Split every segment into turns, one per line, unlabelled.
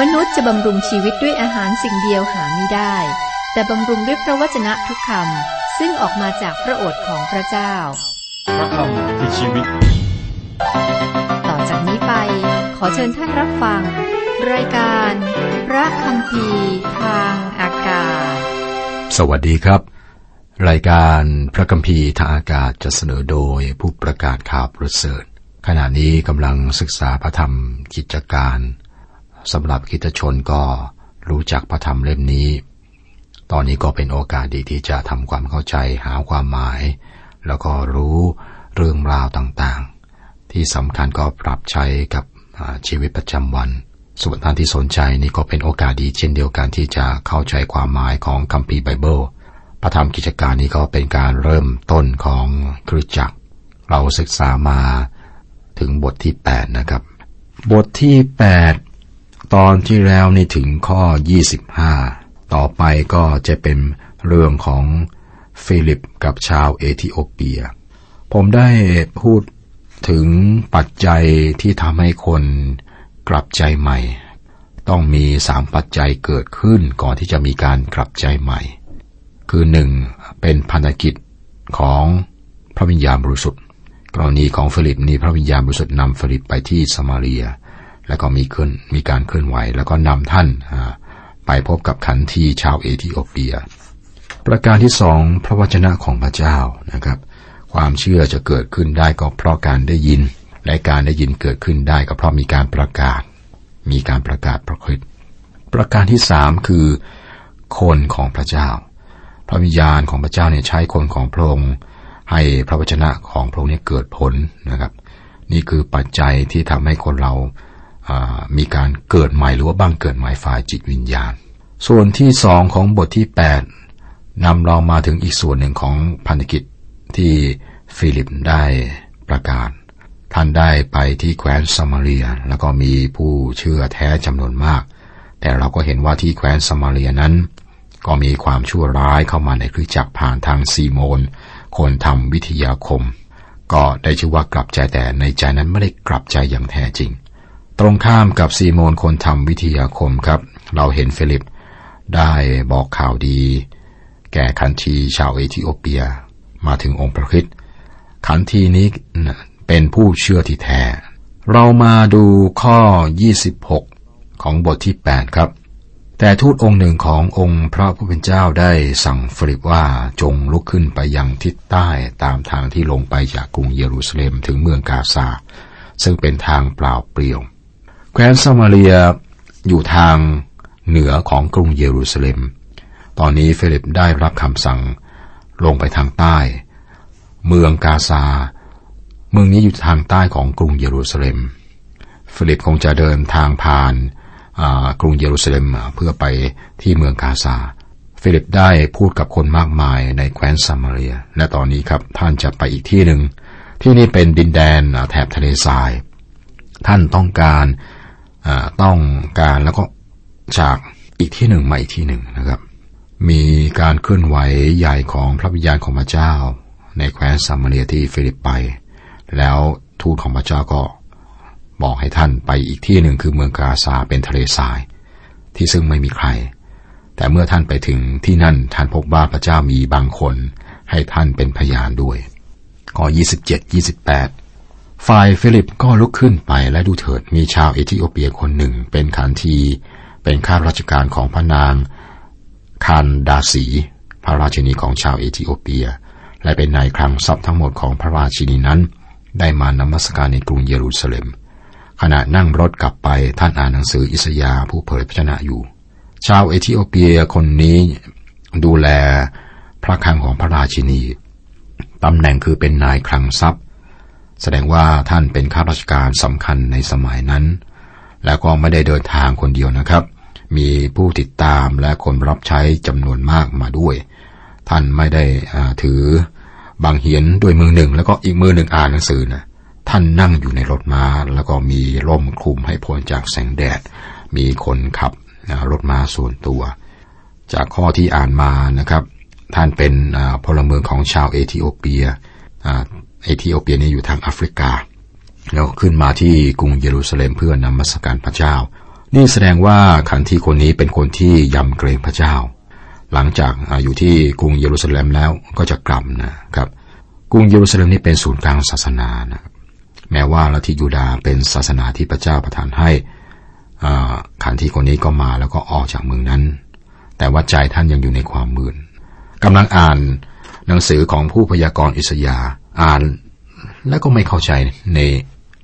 มนุษย์จะบำรุงชีวิตด้วยอาหารสิ่งเดียวหาไม่ได้ แต่บำรุงด้วยพระวจนะทุกคำซึ่งออกมาจากพระโอษฐ์ของพระเจ้า
พระคำคือชีวิต
ต่อจากนี้ไป ขอเชิญท่านรับฟัง รายการ พระคำพีทางอากาศ
สวัสดีครับ รายการพระคัมภีร์ทางอากาศจะเสนอโดยผู้ประกาศข่าวประเสริฐขณะนี้กำลังศึกษาพระธรรมกิจการ สำหรับคิดชนก็รู้จักพระธรรมเล่มนี้ ตอนนี้ก็เป็นโอกาสดีที่จะทำความเข้าใจหาความหมาย แล้วก็รู้เรื่องราวต่างๆ ที่สำคัญก็ปรับใช้กับชีวิตประจำวันส่วนท่านที่สนใจนี่ก็เป็นโอกาสดีเช่นเดียวกันที่จะเข้าใจความหมายของคัมภีร์ไบเบิลพระธรรมกิจการนี้ก็เป็นการเริ่มต้นของคริสตจักร เราศึกษามาถึงบทที่ 8 นะครับ บทที่ 8 ตอนที่แล้วนี่ถึงข้อ 25 ต่อไปก็จะเป็นเรื่องของฟิลิปกับชาวเอธิโอเปีย ผมได้พูดถึงปัจจัยที่ทำให้คนกลับใจใหม่ ต้องมีสามปัจจัยเกิดขึ้นก่อนที่จะมีการกลับใจใหม่ คือหนึ่งเป็นพันธกิจของพระวิญญาณบริสุทธิ์กรณีของฟิลิปนี้พระวิญญาณบริสุทธิ์นำฟิลิปไปที่สมาเรีย แล้วก็มีขึ้นมีการเคลื่อนไหว แล้วก็นำท่านไปพบกับขันทีชาวเอธิโอเปีย ประการที่สองพระวจนะของพระเจ้านะครับ ความเชื่อจะเกิดขึ้นได้ก็เพราะการได้ยิน และการได้ยินเกิดขึ้นได้ก็เพราะมีการประกาศ มีการประกาศประคริสต์ประการที่สามคือคนของพระเจ้า พระวิญญาณของพระเจ้าเนี่ยใช้คนของพระองค์ให้พระวจนะของพระองค์เนี่ยเกิดผลนะครับ นี่คือปัจจัยที่ทำให้คนเรา มีการเกิดใหม่หรือว่าบ้างเกิดใหม่ฝ่ายจิตวิญญาณ ส่วนที่สองของบทที่แปดนำเรามาถึงอีกส่วนหนึ่งของพันธกิจที่ฟิลิปได้ประกาศ ท่านได้ไปที่แคว้นสมาเรีย แล้วก็มีผู้เชื่อแท้จำนวนมาก แต่เราก็เห็นว่าที่แคว้นสมาเรียนั้น ก็มีความชั่วร้ายเข้ามาในคริสตจักรผ่านทางซีโมน คนทำวิทยาคม ก็ได้ชื่อว่ากลับใจแต่ในใจนั้นไม่ได้กลับใจอย่างแท้จริง ตรงข้ามกับซีโมนคนทำวิทยาคมครับ เราเห็นฟิลิปได้บอกข่าวดี แก่ขันทีชาวเอธิโอเปียมาถึงองค์พระคริสต์ขันทีนี้เป็นผู้เชื่อที่แท้ เรามาดูข้อ 26 ของบทที่ 8 ครับ แต่ทูตองค์หนึ่งขององค์พระผู้เป็นเจ้าได้สั่งฟิลิปว่าจงลุกขึ้นไปยังทิศใต้ตามทางที่ลงไปจากกรุงเยรูซาเล็มถึงเมืองกาซา ซึ่งเป็นทางเปล่าเปลี่ยว แคว้นซามาเรียอยู่ทางเหนือของกรุงเยรูซาเล็ม ตอนนี้เฟลิปได้รับคำสั่งลงไปทางใต้ เมืองกาซา เมืองนี้อยู่ทางใต้ของกรุงเยรูซาเล็ม เฟลิปคงจะเดินทางผ่านกรุงเยรูซาเล็มเพื่อไปที่เมืองกาซา เฟลิปได้พูดกับคนมากมายในแคว้นซามาเรีย และตอนนี้ครับท่านจะไปอีกที่หนึ่ง ที่นี่เป็นดินแดนแถบทะเลทราย ท่านต้องการ ต้องการแล้วก็จากอีกที่หนึ่งมาอีกที่หนึ่งนะครับ มีการเคลื่อนไหวใหญ่ของพระวิญญาณของพระเจ้า ในแคว้นซามาเรียที่ฟิลิปไป แล้วทูตของพระเจ้าก็บอกให้ท่านไปอีกที่หนึ่งคือเมืองกาซาเป็นทะเลทราย ที่ซึ่งไม่มีใคร แต่เมื่อท่านไปถึงที่นั่นท่านพบว่าพระเจ้ามีบางคนให้ท่านเป็นพยานด้วยข้อ27 28 ฝ่ายฟิลิปก็ลุกขึ้นไปและดูเถิดมีชาวเอธิโอเปียคนหนึ่งเป็นขันที เป็นข้าราชการของพระนางคานดาสี พระราชินีของชาวเอธิโอเปีย และเป็นนายคลังทรัพย์ทั้งหมดของพระราชินีนั้น ได้มานมัสการในกรุงเยรูซาเล็ม ขณะนั่งรถกลับไปท่านอ่านหนังสืออิสยาผู้เผยพระชนะอยู่ ชาวเอธิโอเปียคนนี้ดูแลพระคลังของพระราชินีตำแหน่งคือเป็นนายคลังทรัพย์ แสดงว่าท่านเป็นข้าราชการสำคัญในสมัยนั้น แล้วก็ไม่ได้เดินทางคนเดียวนะครับ มีผู้ติดตามและคนรับใช้จำนวนมากมาด้วย ท่านไม่ได้ถือบางเหียนด้วยมือหนึ่ง แล้วก็อีกมือหนึ่งอ่านหนังสือนะท่านนั่งอยู่ในรถม้า แล้วก็มีร่มคลุมให้พ้นจากแสงแดด มีคนขับรถม้าส่วนตัว จากข้อที่อ่านมานะครับ ท่านเป็นพลเมืองของชาวเอธิโอเปีย เอธิโอเปียนี่อยู่ทางแอฟริกา แล้วขึ้นมาที่กรุงเยรูซาเล็มเพื่อนำมัสการพระเจ้า นี่แสดงว่าขันทีคนนี้เป็นคนที่ยำเกรงพระเจ้า หลังจากอยู่ที่กรุงเยรูซาเล็มแล้วก็จะกลับนะครับกรุงเยรูซาเล็มนี่เป็นศูนย์กลางศาสนานะแม้ว่าลัทธิยูดาเป็นศาสนาที่พระเจ้าประทานให้ขันทีคนนี้ก็มาแล้วก็ออกจากเมืองนั้น แต่ว่าใจท่านยังอยู่ในความมืนกำลังอ่านหนังสือของผู้พยากรณ์อิสยา อ่านและก็ไม่เข้าใจใน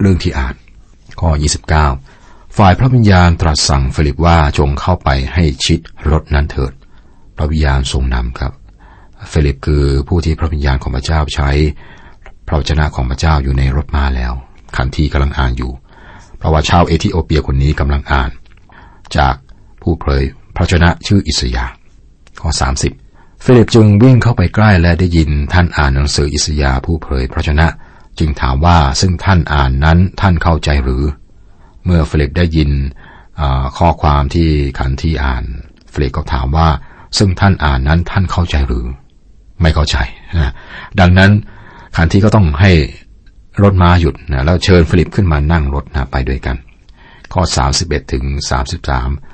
เรื่องที่อ่าน ข้อ 29 ฝ่ายพระวิญญาณตรัสสั่งฟิลิปว่าจงเข้าไปให้ชิดรถนั้นเถิด พระวิญญาณทรงนำครับ ฟิลิปคือผู้ที่พระวิญญาณของพระเจ้าใช้ พระเจ้าของพระเจ้าอยู่ในรถม้าแล้ว ขันทีกำลังอ่านอยู่ เพราะว่าชาวเอธิโอเปียคนนี้กำลังอ่าน จากผู้เผยพระวจนะชื่ออิสยาข้อ 30 ฟิลิปจึงวิ่งเข้าไปใกล้และได้ยินท่านอ่านหนังสืออิสยาผู้เผยพระวจนะ จึงถามว่าซึ่งท่านอ่านนั้นท่านเข้าใจหรือ เมื่อฟิลิปได้ยินข้อความที่ขันทีอ่านฟิลิปก็ถามว่า ซึ่งท่านอ่านนั้นท่านเข้าใจหรือ ไม่เข้าใจนะดังนั้นขันทีก็ต้องให้รถม้าหยุดนะแล้วเชิญฟิลิปขึ้นมานั่งรถนะไปด้วยกัน ข้อ 31ถึง33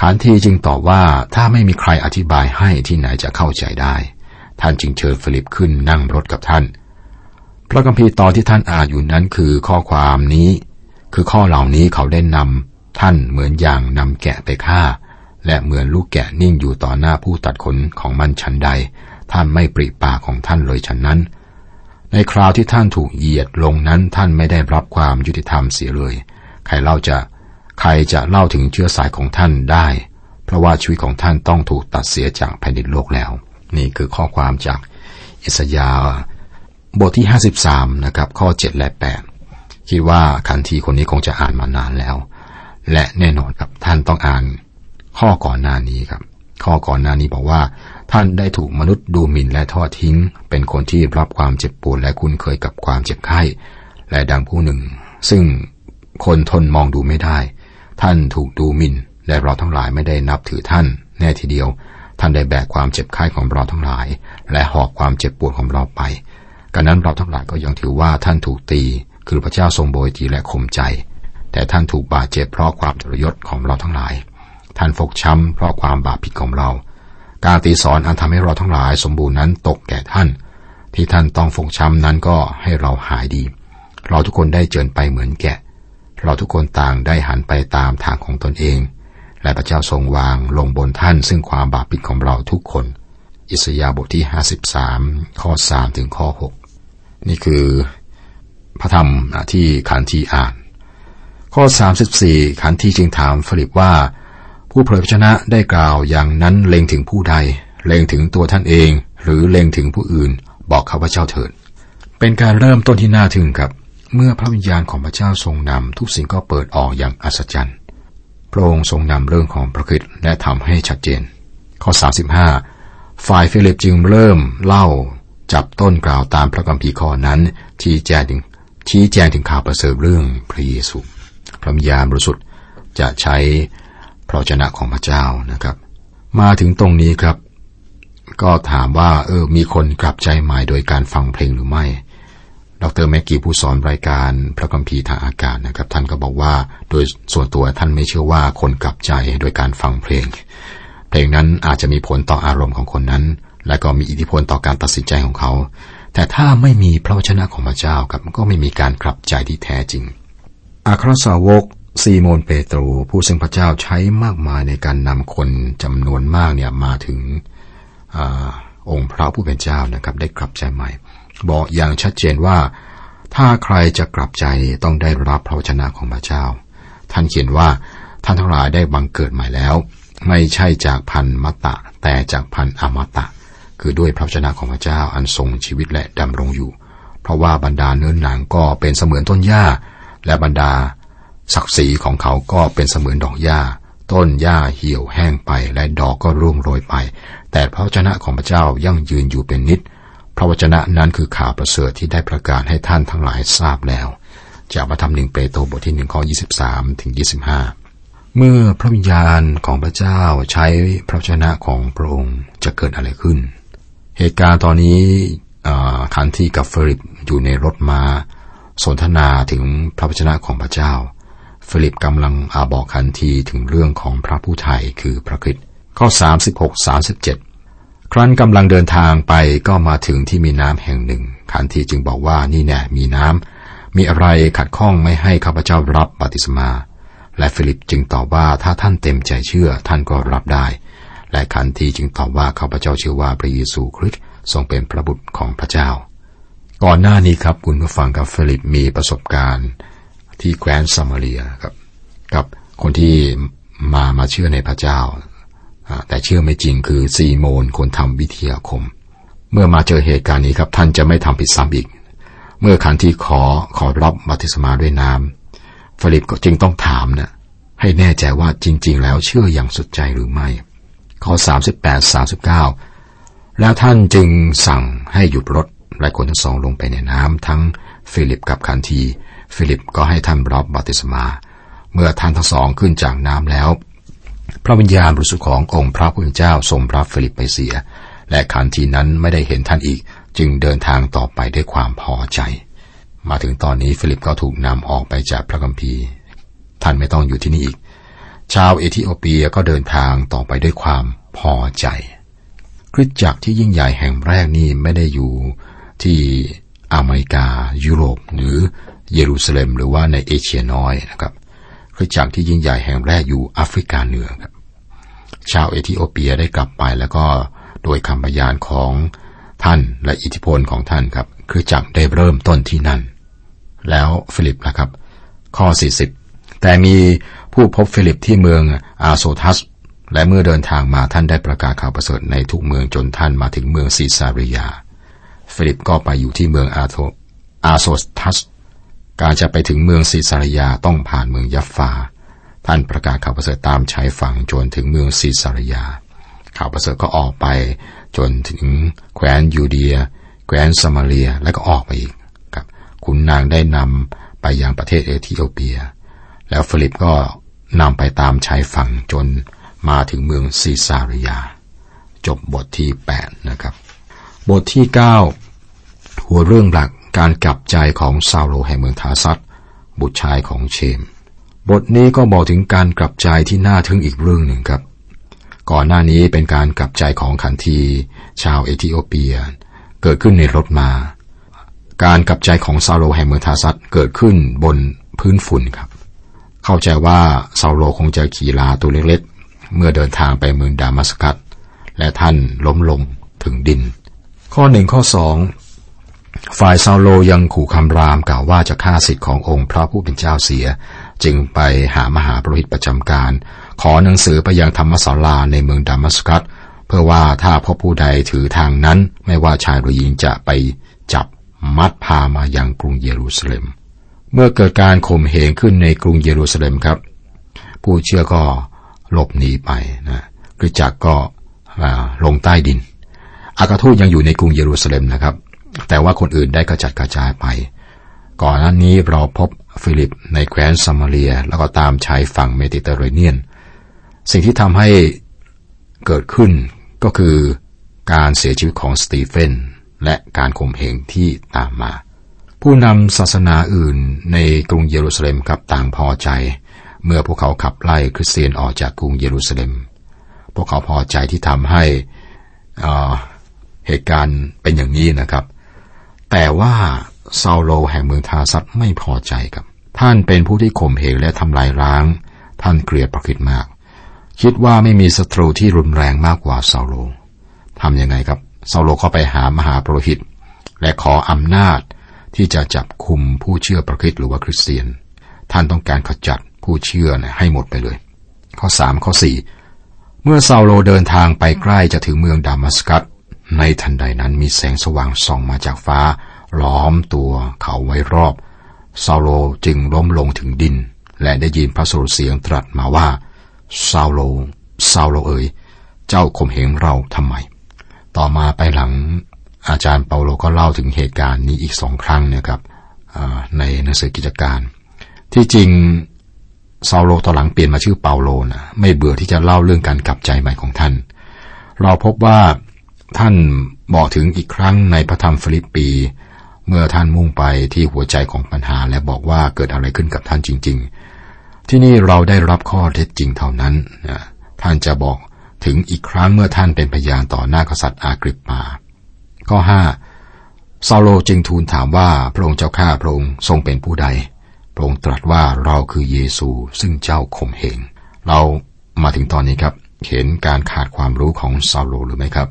ขันทีจึงตอบว่าถ้าไม่มีใครอธิบายให้ที่ไหนจะเข้าใจได้ ท่านจึงเชิญฟิลิปขึ้นนั่งรถกับท่าน พระคัมภีร์ตอนที่ท่านอ่านอยู่นั้นคือข้อความนี้ คือข้อเหล่านี้เขาได้นำท่านเหมือนอย่างนำแกะไปฆ่า และเหมือนลูกแกะนิ่งอยู่ต่อหน้าผู้ตัดขนของมันฉันใด ท่านไม่ปริปากของท่านเลยฉันนั้น ในคราวที่ท่านถูกเหยียดลงนั้นท่านไม่ได้รับความยุติธรรมเสียเลย ใครเล่าจะ ใครจะเล่าถึงเชื้อสายของท่านได้ เพราะว่าชีวิตของท่านต้องถูกตัดเสียจากแผ่นดินโลกแล้ว นี่คือข้อความจากอิสยาห์บทที่ห้าสิบสามนะครับ ข้อเจ็ดและแปดคิดว่าคันทีคนนี้คงจะอ่านมานานแล้ว และแน่นอนครับท่านต้องอ่านข้อก่อนหน้านี้ครับ ข้อก่อนหน้านี้บอกว่า ท่านได้ถูกมนุษย์ดูหมิ่นและทอดทิ้ง เป็นคนที่รับความเจ็บปวดและคุ้นเคยกับความเจ็บไข้ และดังผู้หนึ่ง ซึ่งคนทนมองดูไม่ได้ ท่านถูกดูหมิ่น และเราทั้งหลายไม่ได้นับถือท่าน แน่ทีเดียว ท่านได้แบกความเจ็บไข้ของเราทั้งหลาย และหอบความเจ็บปวดของเราไปกันนั้นเราทั้งหลายก็ยังถือว่าท่านถูกตี คือพระเจ้าทรงโบยตีและข่มใจ แต่ท่านถูกบาดเจ็บเพราะความทรยศของเราทั้งหลาย ท่านฟกช้ำเพราะความบาปผิดของเรา การตีสอนอันทำให้เราทั้งหลายสมบูรณ์นั้นตกแก่ท่าน ที่ท่านต้องฟกช้ำนั้นก็ให้เราหายดี เราทุกคนได้เจิญไปเหมือนแกะ เราทุกคนต่างได้หันไปตามทางของตนเอง และพระเจ้าทรงวางลงบนท่าน ซึ่งความบาปผิดของเราทุกคน อิสยาห์บทที่ 53 ข้อ 3 ถึงข้อ 6 นี่คือพระธรรมที่ขันทีอ่าน ข้อ 34 ขันทีจึงถามฟิลิปว่า ผู้เผยพระชนะได้กล่าวอย่างนั้นเล็งถึงผู้ใด เล็งถึงตัวท่านเอง หรือเล็งถึงผู้อื่น บอกข้าพเจ้าเถิด เป็นการเริ่มต้นที่น่าทึ่งครับ เมื่อพระวิญญาณของพระเจ้าทรงนำทุกสิ่งก็เปิดออกอย่างอัศจรรย์ พระองค์ทรงนำเรื่องของพระคิดและทำให้ชัดเจน ข้อ 35 ฝ่ายฟิลิปจึงเริ่มเล่าจับต้นกล่าวตามพระคัมภีร์ข้อนั้นชี้แจงถึงชี้แจงถึงข่าวประเสริฐเรื่องพระเยซูพระยาณบริสุทธิ์จะใช้พระชนะของพระเจ้านะครับ มาถึงตรงนี้ครับ ก็ถามว่าเออมีคนกลับใจใหม่โดยการฟังเพลงหรือไม่ ดรแม็กกี้ผู้สอนรายการพระคัมภีร์ทางอากาศนะครับ ท่านก็บอกว่าโดยส่วนตัวท่านไม่เชื่อว่าคนกลับใจโดยการฟังเพลง เพลงนั้นอาจจะมีผลต่ออารมณ์ของคนนั้น และก็มีอิทธิพลต่อการตัดสินใจของเขา แต่ถ้าไม่มีพระวจนะของพระเจ้าครับก็ไม่มีการกลับใจที่แท้จริงอัครสาวกซีโมนเปโตร ผู้ซึ่งพระเจ้าใช้มากมายในการนำคนจำนวนมากเนี่ยมาถึงอองค์พระผู้เป็นเจ้านะครับ ได้กลับใจใหม่ บอกอย่างชัดเจนว่า ถ้าใครจะกลับใจต้องได้รับพระวจนะของพระเจ้า ท่านเขียนว่าท่านทั้งหลายได้บังเกิดใหม่แล้ว ไม่ใช่จากพันมัตตะ แต่จากพันอมตะ คือด้วยพระวชนะของพระเจ้าอันทรงชีวิตและดำรงอยู่ เพราะว่าบรรดาเนื้อหนังก็เป็นเสมือนต้นหญ้า และบรรดาศักดิ์ศรีของเขาก็เป็นเสมือนดอกหญ้า ต้นหญ้าเหี่ยวแห้งไปและดอกก็ร่วงโรยไป แต่พระวชนะของพระเจ้ายั่งยืนอยู่เป็นนิด พระวจนะนั้นคือข่าวประเสริฐที่ได้ประกาศให้ท่านทั้งหลายทราบแล้ว จากพระธรรมหนึ่งเปโตรบทที่หนึ่งข้อยี่สิบสามถึงยี่สิบห้าเมื่อพระวิญญาณของพระเจ้าใช้พระชนะของพระองค์จะเกิดอะไรขึ้น เหตุการณ์ตอนนี้ขันทีกับฟิลิปอยู่ในรถม้าสนทนาถึงพระวจนะของพระเจ้าฟิลิปกำลังอาบอกขันทีถึงเรื่องของพระผู้ไถ่คือพระคริสต์ข้อ 36 37 ครั้นกำลังเดินทางไปก็มาถึงที่มีน้ำแห่งหนึ่งขันทีจึงบอกว่านี่แน่มีน้ำมีอะไรขัดข้องไม่ให้ข้าพเจ้ารับบัพติศมา และฟิลิปจึงตอบว่าถ้าท่านเต็มใจเชื่อท่านก็รับได้ และขันทีจึงตอบว่าข้าพเจ้าเชื่อว่าพระเยซูคริสต์ทรงเป็นพระบุตรของพระเจ้า ก่อนหน้านี้ครับคุณผู้ฟังกับฟิลิปมีประสบการณ์ ที่แคว้นซามาเรียครับ กับคนที่มามาเชื่อในพระเจ้า แต่เชื่อไม่จริงคือซีโมนคนทำวิทยาคม เมื่อมาเจอเหตุการณ์นี้ครับ ท่านจะไม่ทำผิดซ้ำอีก เมื่อขันทีขอขอรับบัพติศมาด้วยน้ำฟิลิปก็จึงต้องถามนะให้แน่ใจว่าจริง ๆ แล้วเชื่ออย่างสุดใจหรือไม่ ข้อ 38 39 แล้วท่านจึงสั่งให้หยุดรถและคนทั้งสองลงไปในน้ำทั้งฟิลิปกับขันที ฟิลิปก็ให้ท่านรับบัพติศมา เมื่อท่านทั้งสองขึ้นจากน้ำแล้ว พระวิญญาณบริสุทธิ์ขององค์พระผู้เป็นเจ้าทรงรับฟิลิปไปเสีย และขันทีนั้นไม่ได้เห็นท่านอีก จึงเดินทางต่อไปด้วยความพอใจ มาถึงตอนนี้ฟิลิปก็ถูกนำออกไปจากพระคัมภีร์ ท่านไม่ต้องอยู่ที่นี่อีก ชาวเอธิโอเปียก็เดินทางต่อไปด้วยความพอใจคริสตจักรที่ยิ่งใหญ่แห่งแรกนี้ไม่ได้อยู่ที่อเมริกายุโรปหรือเยรูซาเล็มหรือว่าในเอเชียน้อยนะครับ คริสตจักรที่ยิ่งใหญ่แห่งแรกอยู่แอฟริกาเหนือครับ ชาวเอธิโอเปียได้กลับไปแล้วก็โดยคำพยานของท่านและอิทธิพลของท่านครับคริสตจักรได้เริ่มต้นที่นั่น แล้วฟิลิปนะครับ ข้อ 40 แต่มีผู้พบฟิลิปที่เมืองอาโซทัส และเมื่อเดินทางมาท่านได้ประกาศข่าวประเสริฐในทุกเมืองจนท่านมาถึงเมืองซีซาริยา ฟิลิปก็ไปอยู่ที่เมืองอาโทอาโซทัส การจะไปถึงเมืองซีซาริยาต้องผ่านเมืองยัฟฟา ท่านประกาศข่าวประเสริฐตามชายฝั่งจนถึงเมืองซีซาริยา ข่าวประเสริฐก็ออกไปจนถึงแคว้นยูเดีย แคว้นสมาเรีย และก็ออกไปอีกครับขุนนางได้นำไปยังประเทศเอธิโอเปีย แล้วฟิลิปก็นำไปตามชายฝั่งจนมาถึงเมืองซีซาริยา จบบทที่ 8 นะครับ บทที่ 9 หัวเรื่องหลัก การกลับใจของเซาโลแห่งเมืองทาร์ซัสบุตรชายของเชม บทนี้ก็บอกถึงการกลับใจที่น่าทึ่งอีกเรื่องหนึ่งครับ ก่อนหน้านี้เป็นการกลับใจของขันที ชาวเอธิโอเปีย เกิดขึ้นในรถม้า การกลับใจของเซาโลแห่งเมืองทาร์ซัสเกิดขึ้นบนพื้นฝุ่นครับ เข้าใจว่าเซาโลคงจะขี่ลาตัวเล็กๆ เมื่อเดินทางไปเมืองดามัสกัสและท่านล้มลงถึงดิน ข้อหนึ่งข้อสอง ฝ่ายเซาโลยังขู่คำรามกล่าวว่าจะฆ่าศิษย์ขององค์พระผู้เป็นเจ้าเสีย จึงไปหามหาปรหิตประจำการ ขอหนังสือไปยังธรรมศาลาในเมืองดามัสกัสเพื่อว่าถ้าพบผู้ใดถือทางนั้น ไม่ว่าชายหรือหญิงจะไปจับมัดพามายังกรุงเยรูซาเล็ม เมื่อเกิดการข่มเหงขึ้นในกรุงเยรูซาเล็มครับ ผู้เชื่อก็หลบหนีไปนะกริจักก็ลงใต้ดิน อากาทูตยังอยู่ในกรุงเยรูซาเล็มนะครับ แต่ว่าคนอื่นได้กระจัดกระจายไป ก่อนหน้านี้เราพบฟิลิปในแคว้นซามาเรีย แล้วก็ตามชายฝั่งเมดิเตอร์เรเนียน สิ่งที่ทำให้เกิดขึ้นก็คือการเสียชีวิตของสตีเฟนและการข่มเหงที่ตามมา ผู้นำศาสนาอื่นในกรุงเยรูซาเล็มครับต่างพอใจ เมื่อพวกเขาขับไล่คริสเตียนออกจากกรุงเยรูซาเล็ม พวกเขาพอใจที่ทำให้เหตุการณ์เป็นอย่างนี้นะครับ แต่ว่าซาโลแห่งเมืองทาซัตไม่พอใจครับ ท่านเป็นผู้ที่ข่มเหงและทำลายล้าง ท่านเกลียดประคิดมาก คิดว่าไม่มีศัตรูที่รุนแรงมากกว่าซาโลทำยังไงครับซาโลเข้าไปหามหาปรหิต และขออำนาจที่จะจับคุมผู้เชื่อประคิดหรือว่าคริสเตียน ท่านต้องการขจัดผู้เชื่อให้หมดไปเลย ข้อสามข้อสี่เมื่อซาโลเดินทางไปใกล้จะถึงเมืองดามัสกัส ในทันใดนั้นมีแสงสว่างส่องมาจากฟ้า ล้อมตัวเขาไว้รอบซาโลจึงล้มลงถึงดิน และได้ยินพระสุรเสียงตรัสมาว่าซาโลซาโลเอ๋ยเจ้าข่มเหงเราทำไม ต่อมาไปหลังอาจารย์เปาโลก็เล่าถึงเหตุการณ์นี้อีกสองครั้งนะครับในหนังสือกิจการ ที่จริงเซาโลตอนหลังเปลี่ยนมาชื่อเปาโลนะไม่เบื่อที่จะเล่าเรื่องการกลับใจใหม่ของท่าน เราพบว่า ท่านบอกถึงอีกครั้งในพระธรรมฟิลิปปี เมื่อท่านมุ่งไปที่หัวใจของปัญหาและบอกว่าเกิดอะไรขึ้นกับท่านจริง ๆ ที่นี่เราได้รับข้อเท็จจริงเท่านั้นนะท่านจะบอกถึงอีกครั้งเมื่อท่านเป็นพยานต่อหน้ากษัตริย์อากริปปาข้อห้าซาโลจึงทูลถามว่าพระองค์เจ้าข้าพระองค์ทรงเป็นผู้ใด พระองค์ตรัสว่าเราคือเยซูซึ่งเจ้าข่มเหงเรามาถึงตอนนี้ครับ เห็นการขาดความรู้ของซาโลหรือไม่ครับ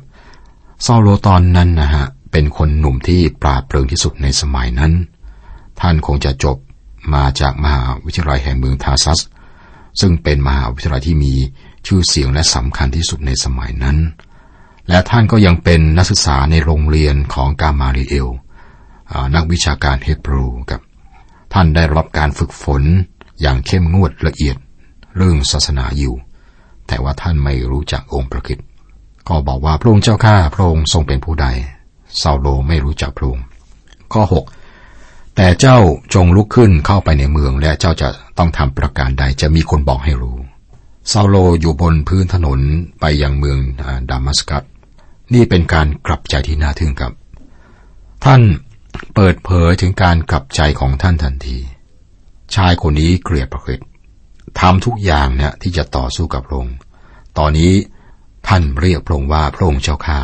ซาโลตอนนั้นนะฮะ เป็นคนหนุ่มที่ปราดเปรื่องที่สุดในสมัยนั้น ท่านคงจะจบมาจากมหาวิทยาลัยแห่งเมืองทาซัส ซึ่งเป็นมหาวิทยาลัยที่มีชื่อเสียงและสำคัญที่สุดในสมัยนั้น และท่านก็ยังเป็นนักศึกษาในโรงเรียนของกามาริเอล นักวิชาการเฮบรูกับ ท่านได้รับการฝึกฝนอย่างเข้มงวดละเอียดเรื่องศาสนาอยู่ แต่ว่าท่านไม่รู้จักองค์พระคิด ก็บอกว่าพระองค์เจ้าข้าพระองค์ทรงเป็นผู้ใดซาโลไม่รู้จักพระองค์ข้อ 6 แต่เจ้าจงลุกขึ้นเข้าไปในเมือง และเจ้าจะต้องทำประการใดจะมีคนบอกให้รู้ซาโลอยู่บนพื้นถนนไปยังเมืองดามัสกัสนี่เป็นการกลับใจที่น่าทึ่งครับ ท่านเปิดเผยถึงการกลับใจของท่านทันที ชายคนนี้เกลียดประคิดทำทุกอย่างเนี่ยที่จะต่อสู้กับพระองค์ตอนนี้ ท่านเรียกพระองค์ว่าพระองค์เจ้าข้า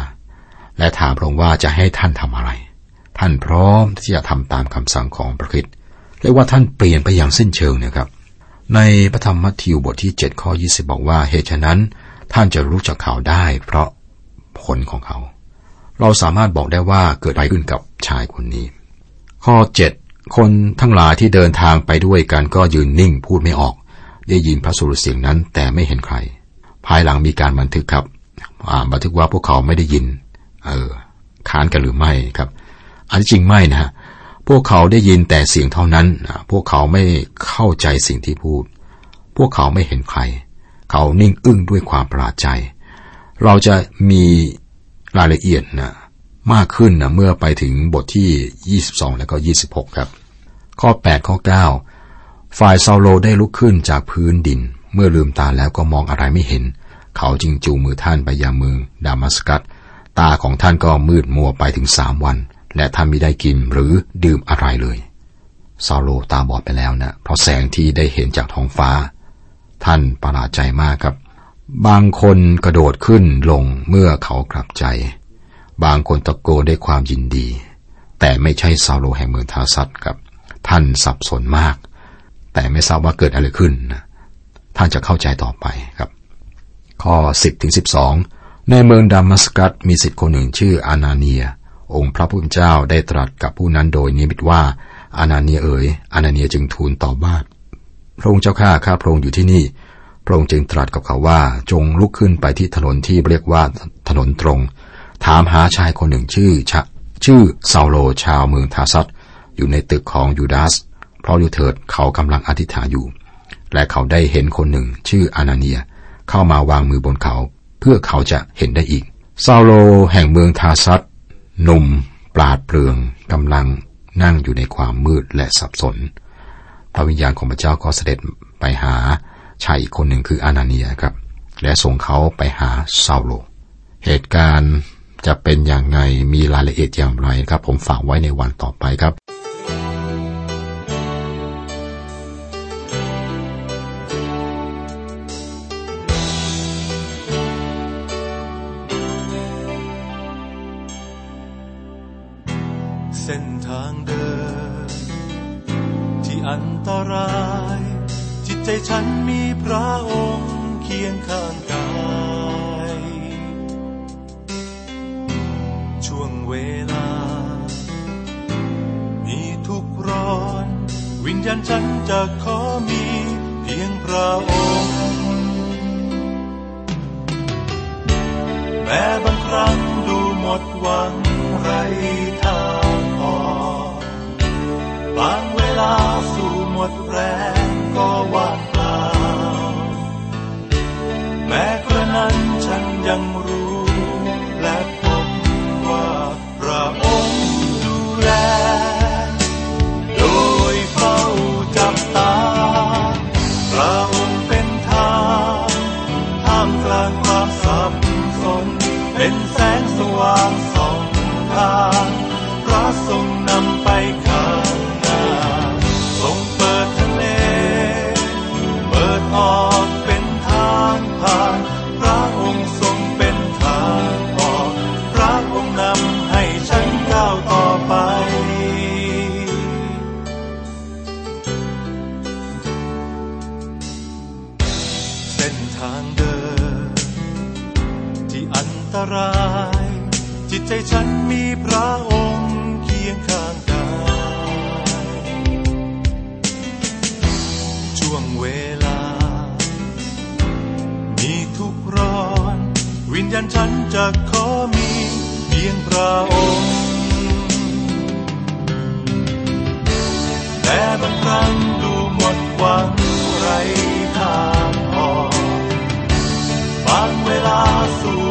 และถามพระองค์ว่าจะให้ท่านทำอะไร ท่านพร้อมที่จะทำตามคำสั่งของพระคิดเรียกว่าท่านเปลี่ยนไปอย่างสิ้นเชิงนะครับ ในพระธรรมมัทธิวบทที่7ข้อ20 บอกว่าเหตุฉะนั้น ท่านจะรู้จักเขาได้ เพราะผลของเขา เราสามารถบอกได้ว่าเกิดอะไรขึ้นกับชายคนนี้ ข้อ 7 คนทั้งหลายที่เดินทางไปด้วยกันก็ยืนนิ่งพูดไม่ออก ได้ยินพระสุรเสียงนั้นแต่ไม่เห็นใคร ภายหลังมีการบันทึกครับ บันทึกว่าพวกเขาไม่ได้ยิน เออค้านกันหรือไม่ครับ อันที่จริงไม่นะฮะพวกเขาได้ยินแต่เสียงเท่านั้น พวกเขาไม่เข้าใจสิ่งที่พูด พวกเขาไม่เห็นใคร เขานิ่งอึ้งด้วยความประหลาดใจ เราจะมีรายละเอียดนะมากขึ้นนะเมื่อไปถึงบทที่ 22 และก็ 26 ครับ ข้อ 8 ข้อ 9 ฝ่ายซาโลได้ลุกขึ้นจากพื้นดิน เมื่อลืมตาแล้วก็มองอะไรไม่เห็น เขาจึงจูงมือท่านไปยังเมืองดามัสกัส ตาของท่านก็มืดมัวไปถึงสามวัน และท่านไม่ได้กินหรือดื่มอะไรเลยซาโลตาบอดไปแล้วนะ เพราะแสงที่ได้เห็นจากท้องฟ้า ท่านประหลาดใจมากครับ บางคนกระโดดขึ้นลงเมื่อเขากลับใจ บางคนตะโกนด้วยความยินดี แต่ไม่ใช่ซาโลแห่งเมืองทาซัตครับ ท่านสับสนมาก แต่ไม่ทราบว่าเกิดอะไรขึ้นนะท่านจะเข้าใจต่อไปครับ ข้อ 10ถึง12 ในเมืองดามัสกัสมีสิทธิ์คนหนึ่งชื่ออานาเนีย องค์พระผู้เป็นเจ้าได้ตรัสกับผู้นั้นโดยนิมิตว่า อานาเนียเอ๋ย อานาเนียจึงทูลตอบว่า พระองค์เจ้าข้าข้าพระองค์อยู่ที่นี่ พระองค์จึงตรัสกับเขาว่า จงลุกขึ้นไปที่ถนนที่เรียกว่าถนนตรง ถามหาชายคนหนึ่งชื่อชะชื่อเซาโลชาวเมืองทาซัตอยู่ในตึกของยูดาส เพราะดูเถิดเขากำลังอธิษฐานอยู่ และเขาได้เห็นคนหนึ่งชื่ออานาเนีย เข้ามาวางมือบนเขา เพื่อเขาจะเห็นได้อีก ซาโลแห่งเมืองทาซัตหนุ่มปราดเปลืองกำลังนั่งอยู่ในความมืดและสับสน พระวิญญาณของพระเจ้าก็เสด็จไปหาชายอีกคนหนึ่งคืออานาเนียครับ และส่งเขาไปหาซาโล เหตุการณ์จะเป็นอย่างไงมีรายละเอียดอย่างไรครับ ผมฝากไว้ในวันต่อไปครับ
ญญาณฉันจะขอมีเพียงพระองค์ แม้บางครั้งดูหมดหวังไรทาันฉันจะขอมีเพียงพระองค์ แต่บางครั้งดูหมดหวังไรทางออกบางเวลาสู้